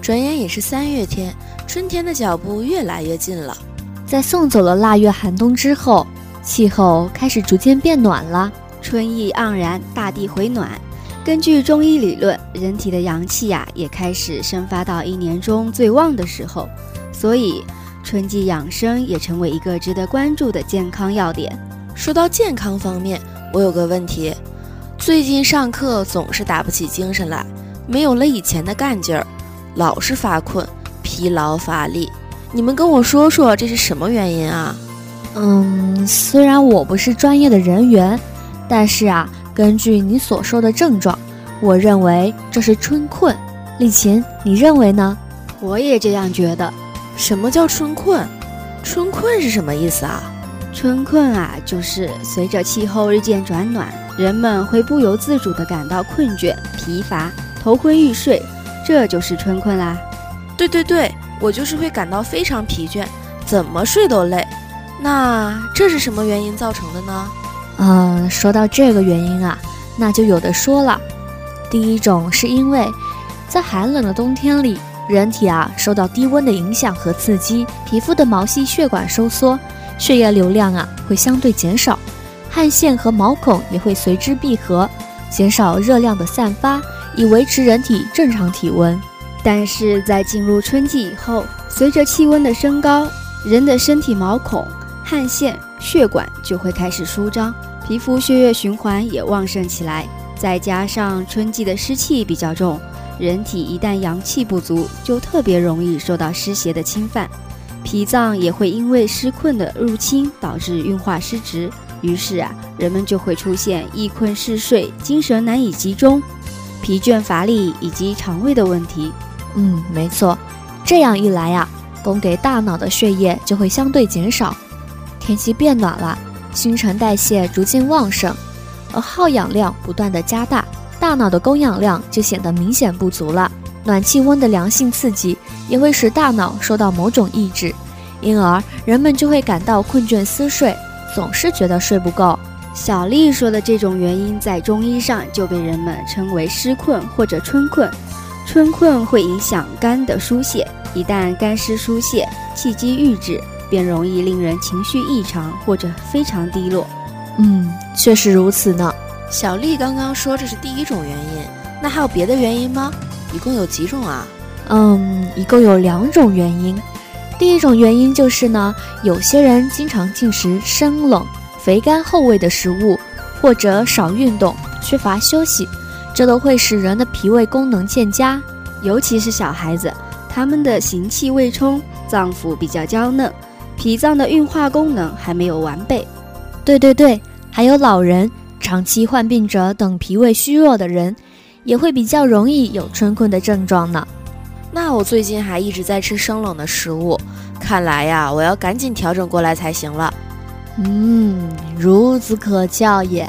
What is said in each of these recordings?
转眼也是三月天，春天的脚步越来越近了。在送走了腊月寒冬之后，气候开始逐渐变暖了，春意盎然，大地回暖。根据中医理论，人体的阳气呀也开始生发到一年中最旺的时候，所以春季养生也成为一个值得关注的健康要点。说到健康方面，我有个问题，最近上课总是打不起精神来，没有了以前的干劲儿，老是发困、疲劳乏力。你们跟我说说这是什么原因啊？嗯，虽然我不是专业的人员，但是啊，根据你所说的症状，我认为这是春困。丽琴，你认为呢？我也这样觉得。什么叫春困？春困是什么意思啊？春困啊，就是随着气候日渐转暖，人们会不由自主地感到困倦、疲乏、头昏欲睡，这就是春困啦。对对对。我就是会感到非常疲倦，怎么睡都累。那这是什么原因造成的呢？嗯，说到这个原因啊，那就有的说了。第一种是因为，在寒冷的冬天里，人体啊受到低温的影响和刺激，皮肤的毛细血管收缩，血液流量啊会相对减少，汗腺和毛孔也会随之闭合，减少热量的散发，以维持人体正常体温。但是在进入春季以后，随着气温的升高，人的身体毛孔、汗腺、血管就会开始舒张，皮肤血液循环也旺盛起来。再加上春季的湿气比较重，人体一旦阳气不足，就特别容易受到湿邪的侵犯，脾脏也会因为湿困的入侵导致运化失职，于是啊，人们就会出现易困嗜睡、精神难以集中、疲倦乏力以及肠胃的问题。嗯，没错，这样一来呀，供给大脑的血液就会相对减少。天气变暖了，新陈代谢逐渐旺盛，而耗氧量不断的加大，大脑的供氧量就显得明显不足了。暖气温的良性刺激也会使大脑受到某种抑制，因而人们就会感到困倦思睡，总是觉得睡不够。小丽说的这种原因，在中医上就被人们称为湿困或者春困。春困会影响肝的疏泄，一旦肝湿疏泄，气机郁滞，便容易令人情绪异常或者非常低落。嗯，确实如此呢。小丽刚刚说这是第一种原因，那还有别的原因吗？一共有几种啊？嗯，一共有两种原因。第一种原因就是呢，有些人经常进食生冷、肥甘厚味的食物，或者少运动、缺乏休息。这都会使人的脾胃功能欠佳，尤其是小孩子，他们的行气未充，脏腑比较娇嫩，脾脏的运化功能还没有完备。对对对，还有老人、长期患病者等脾胃虚弱的人，也会比较容易有春困的症状呢。那我最近还一直在吃生冷的食物，看来呀，我要赶紧调整过来才行了。嗯，孺子可教也。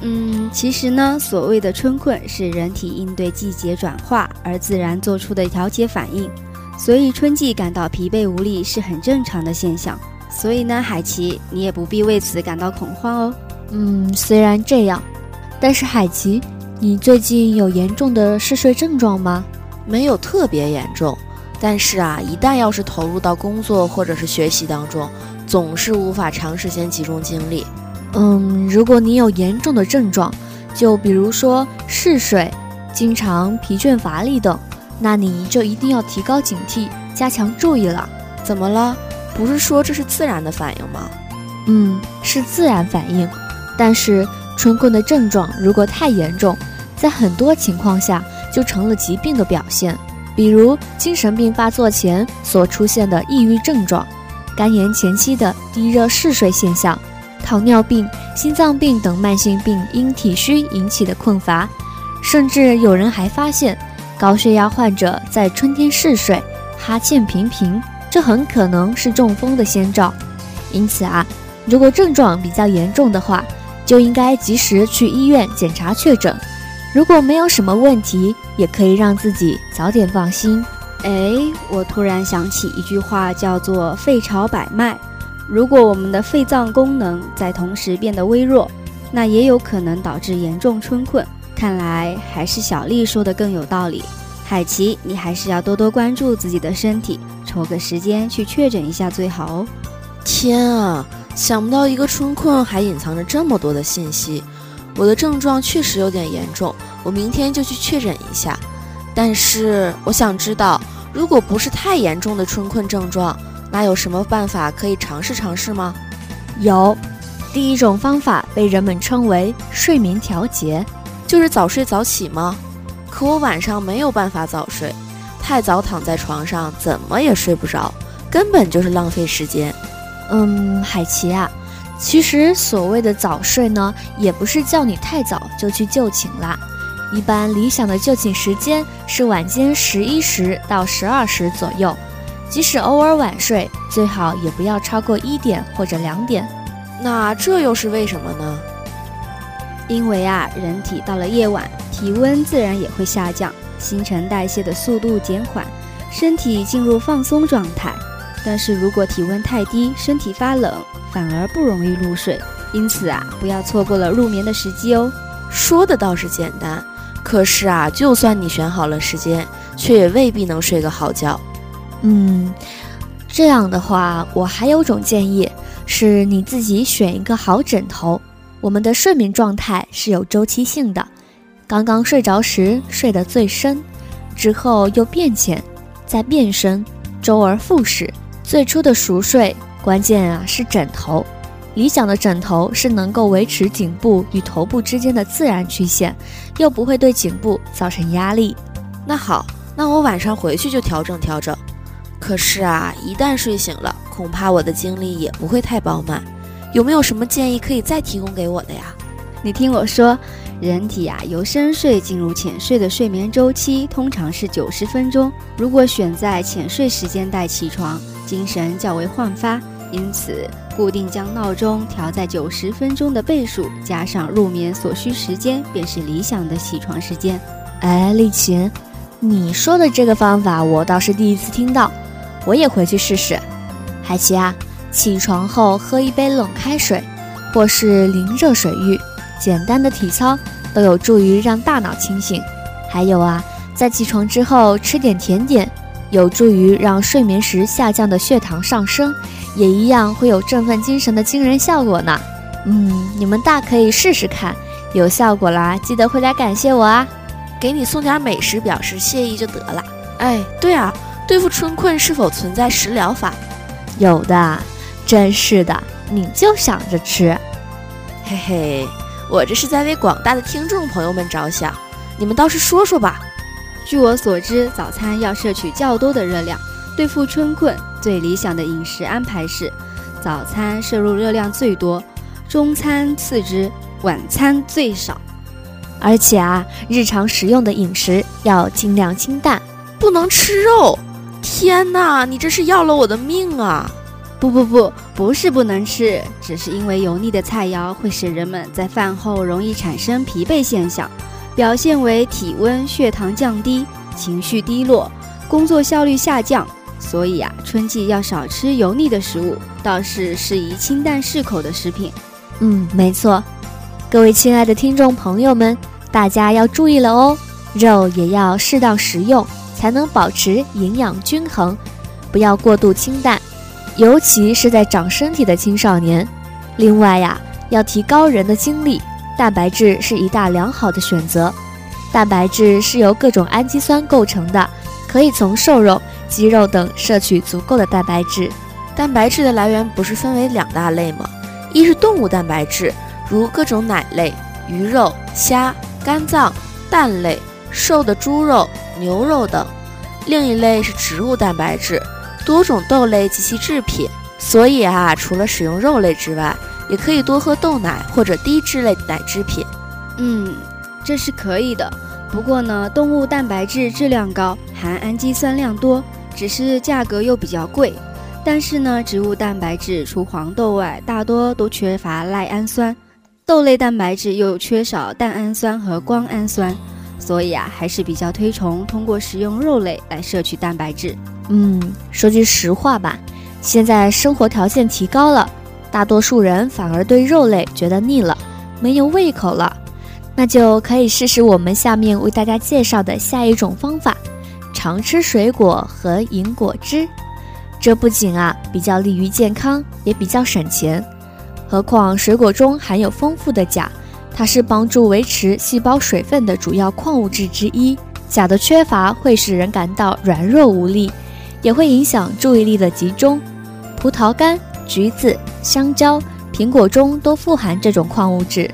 嗯，其实呢，所谓的春困是人体应对季节转化而自然做出的调节反应，所以春季感到疲惫无力是很正常的现象。所以呢，海奇，你也不必为此感到恐慌哦。嗯，虽然这样，但是海奇，你最近有严重的嗜睡症状吗？没有特别严重，但是啊，一旦要是投入到工作或者是学习当中，总是无法长时间集中精力。嗯，如果你有严重的症状，就比如说嗜睡、经常疲倦乏力等，那你就一定要提高警惕，加强注意了。怎么了？不是说这是自然的反应吗？嗯，是自然反应。但是春困的症状如果太严重，在很多情况下就成了疾病的表现，比如精神病发作前所出现的抑郁症状，肝炎前期的低热嗜睡现象。糖尿病、心脏病等慢性病因体虚引起的困乏，甚至有人还发现，高血压患者在春天嗜睡、哈欠频频，这很可能是中风的先兆。因此啊，如果症状比较严重的话，就应该及时去医院检查确诊。如果没有什么问题，也可以让自己早点放心。哎，我突然想起一句话，叫做“肺朝百脉”。如果我们的肺脏功能在同时变得微弱，那也有可能导致严重春困。看来还是小丽说的更有道理。海琪，你还是要多多关注自己的身体，抽个时间去确诊一下最好哦。天啊，想不到一个春困还隐藏着这么多的信息。我的症状确实有点严重，我明天就去确诊一下。但是我想知道，如果不是太严重的春困症状，那有什么办法可以尝试尝试吗？有，第一种方法被人们称为睡眠调节，就是早睡早起吗？可我晚上没有办法早睡，太早躺在床上怎么也睡不着，根本就是浪费时间。嗯，海琪啊，其实所谓的早睡呢，也不是叫你太早就去就寝啦。一般理想的就寝时间是晚间十一时到十二时左右，即使偶尔晚睡，最好也不要超过一点或者两点。那这又是为什么呢？因为啊，人体到了夜晚，体温自然也会下降，新陈代谢的速度减缓，身体进入放松状态。但是如果体温太低，身体发冷，反而不容易入睡。因此啊，不要错过了入眠的时机哦。说的倒是简单。可是啊，就算你选好了时间，却也未必能睡个好觉。嗯，这样的话，我还有种建议，是你自己选一个好枕头。我们的睡眠状态是有周期性的，刚刚睡着时睡得最深，之后又变浅，再变深，周而复始。最初的熟睡，关键啊是枕头。理想的枕头是能够维持颈部与头部之间的自然曲线，又不会对颈部造成压力。那好，那我晚上回去就调整调整。可是啊，一旦睡醒了，恐怕我的精力也不会太饱满。有没有什么建议可以再提供给我的呀？你听我说，人体啊由深睡进入浅睡的睡眠周期通常是九十分钟。如果选在浅睡时间带起床，精神较为焕发。因此，固定将闹钟调在九十分钟的倍数，加上入眠所需时间，便是理想的起床时间。哎，丽琴，你说的这个方法我倒是第一次听到，我也回去试试。海琪啊，起床后喝一杯冷开水，或是淋热水浴，简单的体操都有助于让大脑清醒。还有啊，在起床之后吃点甜点，有助于让睡眠时下降的血糖上升。也一样会有振奋精神的惊人效果呢。嗯，你们大可以试试看，有效果啦，记得回来感谢我啊！给你送点美食表示谢意就得了。哎，对啊，对付春困是否存在食疗法？有的，真是的，你就想着吃。嘿嘿，我这是在为广大的听众朋友们着想，你们倒是说说吧。据我所知，早餐要摄取较多的热量，对付春困。最理想的饮食安排是：早餐摄入热量最多，中餐次之，晚餐最少。而且啊，日常食用的饮食要尽量清淡，不能吃肉。天哪，你这是要了我的命啊！不不不，不是不能吃，只是因为油腻的菜肴会使人们在饭后容易产生疲惫现象，表现为体温、血糖降低、情绪低落、工作效率下降。所以啊，春季要少吃油腻的食物，倒是适宜清淡适口的食品。嗯，没错。各位亲爱的听众朋友们，大家要注意了哦，肉也要适当食用，才能保持营养均衡，不要过度清淡，尤其是在长身体的青少年。另外呀，要提高人的精力，蛋白质是一大良好的选择。蛋白质是由各种氨基酸构成的，可以从瘦肉。鸡肉等摄取足够的蛋白质，蛋白质的来源不是分为两大类吗？一是动物蛋白质，如各种奶类、鱼肉、虾、肝脏、蛋类、瘦的猪肉、牛肉等；另一类是植物蛋白质，多种豆类及其制品。所以啊，除了使用肉类之外，也可以多喝豆奶或者低脂类奶制品。嗯，这是可以的。不过呢，动物蛋白质质量高，含氨基酸量多。只是价格又比较贵，但是呢，植物蛋白质除黄豆外，大多都缺乏赖氨酸，豆类蛋白质又缺少蛋氨酸和胱氨酸，所以啊，还是比较推崇通过食用肉类来摄取蛋白质。嗯，说句实话吧，现在生活条件提高了，大多数人反而对肉类觉得腻了，没有胃口了，那就可以试试我们下面为大家介绍的下一种方法。常吃水果和饮果汁。这不仅啊比较利于健康，也比较省钱。何况水果中含有丰富的钾，它是帮助维持细胞水分的主要矿物质之一。钾的缺乏会使人感到软弱无力，也会影响注意力的集中。葡萄干、橘子、香蕉、苹果中都富含这种矿物质。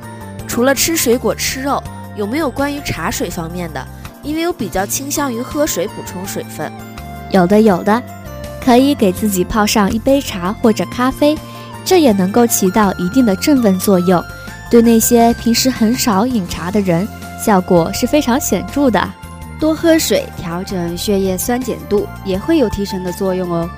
除了吃水果、吃肉，有没有关于茶水方面的？因为我比较倾向于喝水补充水分。有的，有的，可以给自己泡上一杯茶或者咖啡，这也能够起到一定的振奋作用。对那些平时很少饮茶的人，效果是非常显著的。多喝水，调整血液酸碱度，也会有提神的作用哦。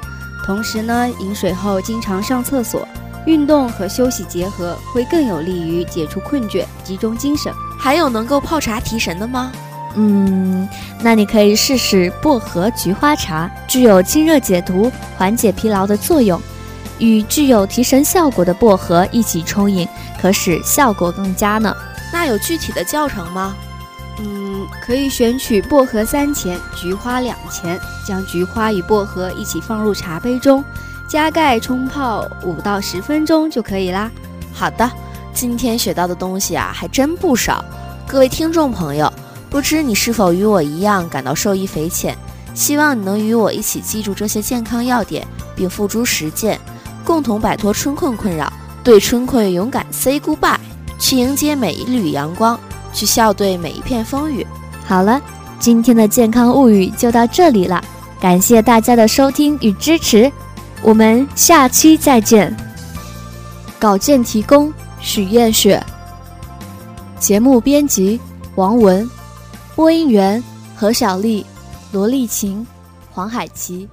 同时呢，饮水后经常上厕所，运动和休息结合，会更有利于解除困倦、集中精神。还有能够泡茶提神的吗？嗯，那你可以试试薄荷菊花茶，具有清热解毒、缓解疲劳的作用。与具有提神效果的薄荷一起冲饮，可使效果更佳呢。那有具体的教程吗？嗯，可以选取薄荷三钱，菊花两钱，将菊花与薄荷一起放入茶杯中，加盖冲泡五到十分钟就可以啦。好的，今天学到的东西啊还真不少。各位听众朋友，不知你是否与我一样感到受益匪浅？希望你能与我一起记住这些健康要点，并付诸实践，共同摆脱春困困扰，对春困勇敢 say goodbye，去迎接每一缕阳光。去笑对每一片风雨。好了，今天的健康物语就到这里了，感谢大家的收听与支持，我们下期再见。稿件提供许艳雪，节目编辑王文，播音员何小丽、罗丽琴、黄海琪。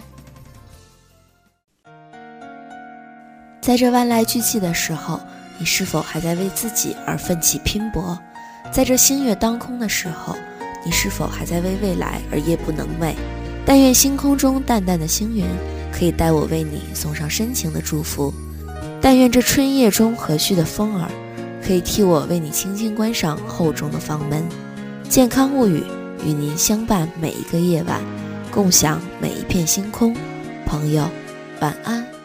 在这万籁俱寂的时候，你是否还在为自己而奋起拼搏？在这星月当空的时候，你是否还在为未来而夜不能寐？但愿星空中淡淡的星云可以带我为你送上深情的祝福。但愿这春夜中和煦的风儿可以替我为你轻轻关上厚重的房门。健康物语与您相伴每一个夜晚，共享每一片星空。朋友，晚安。